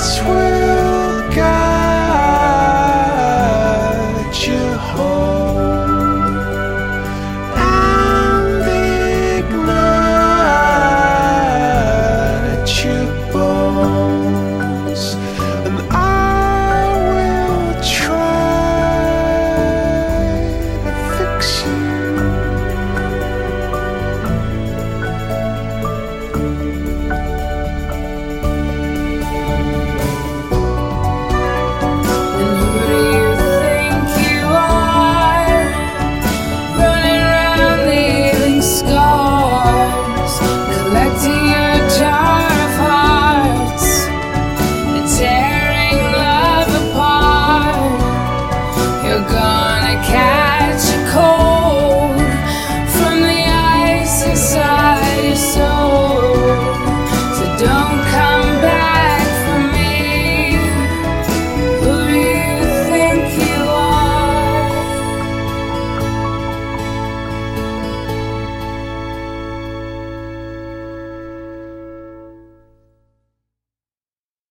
between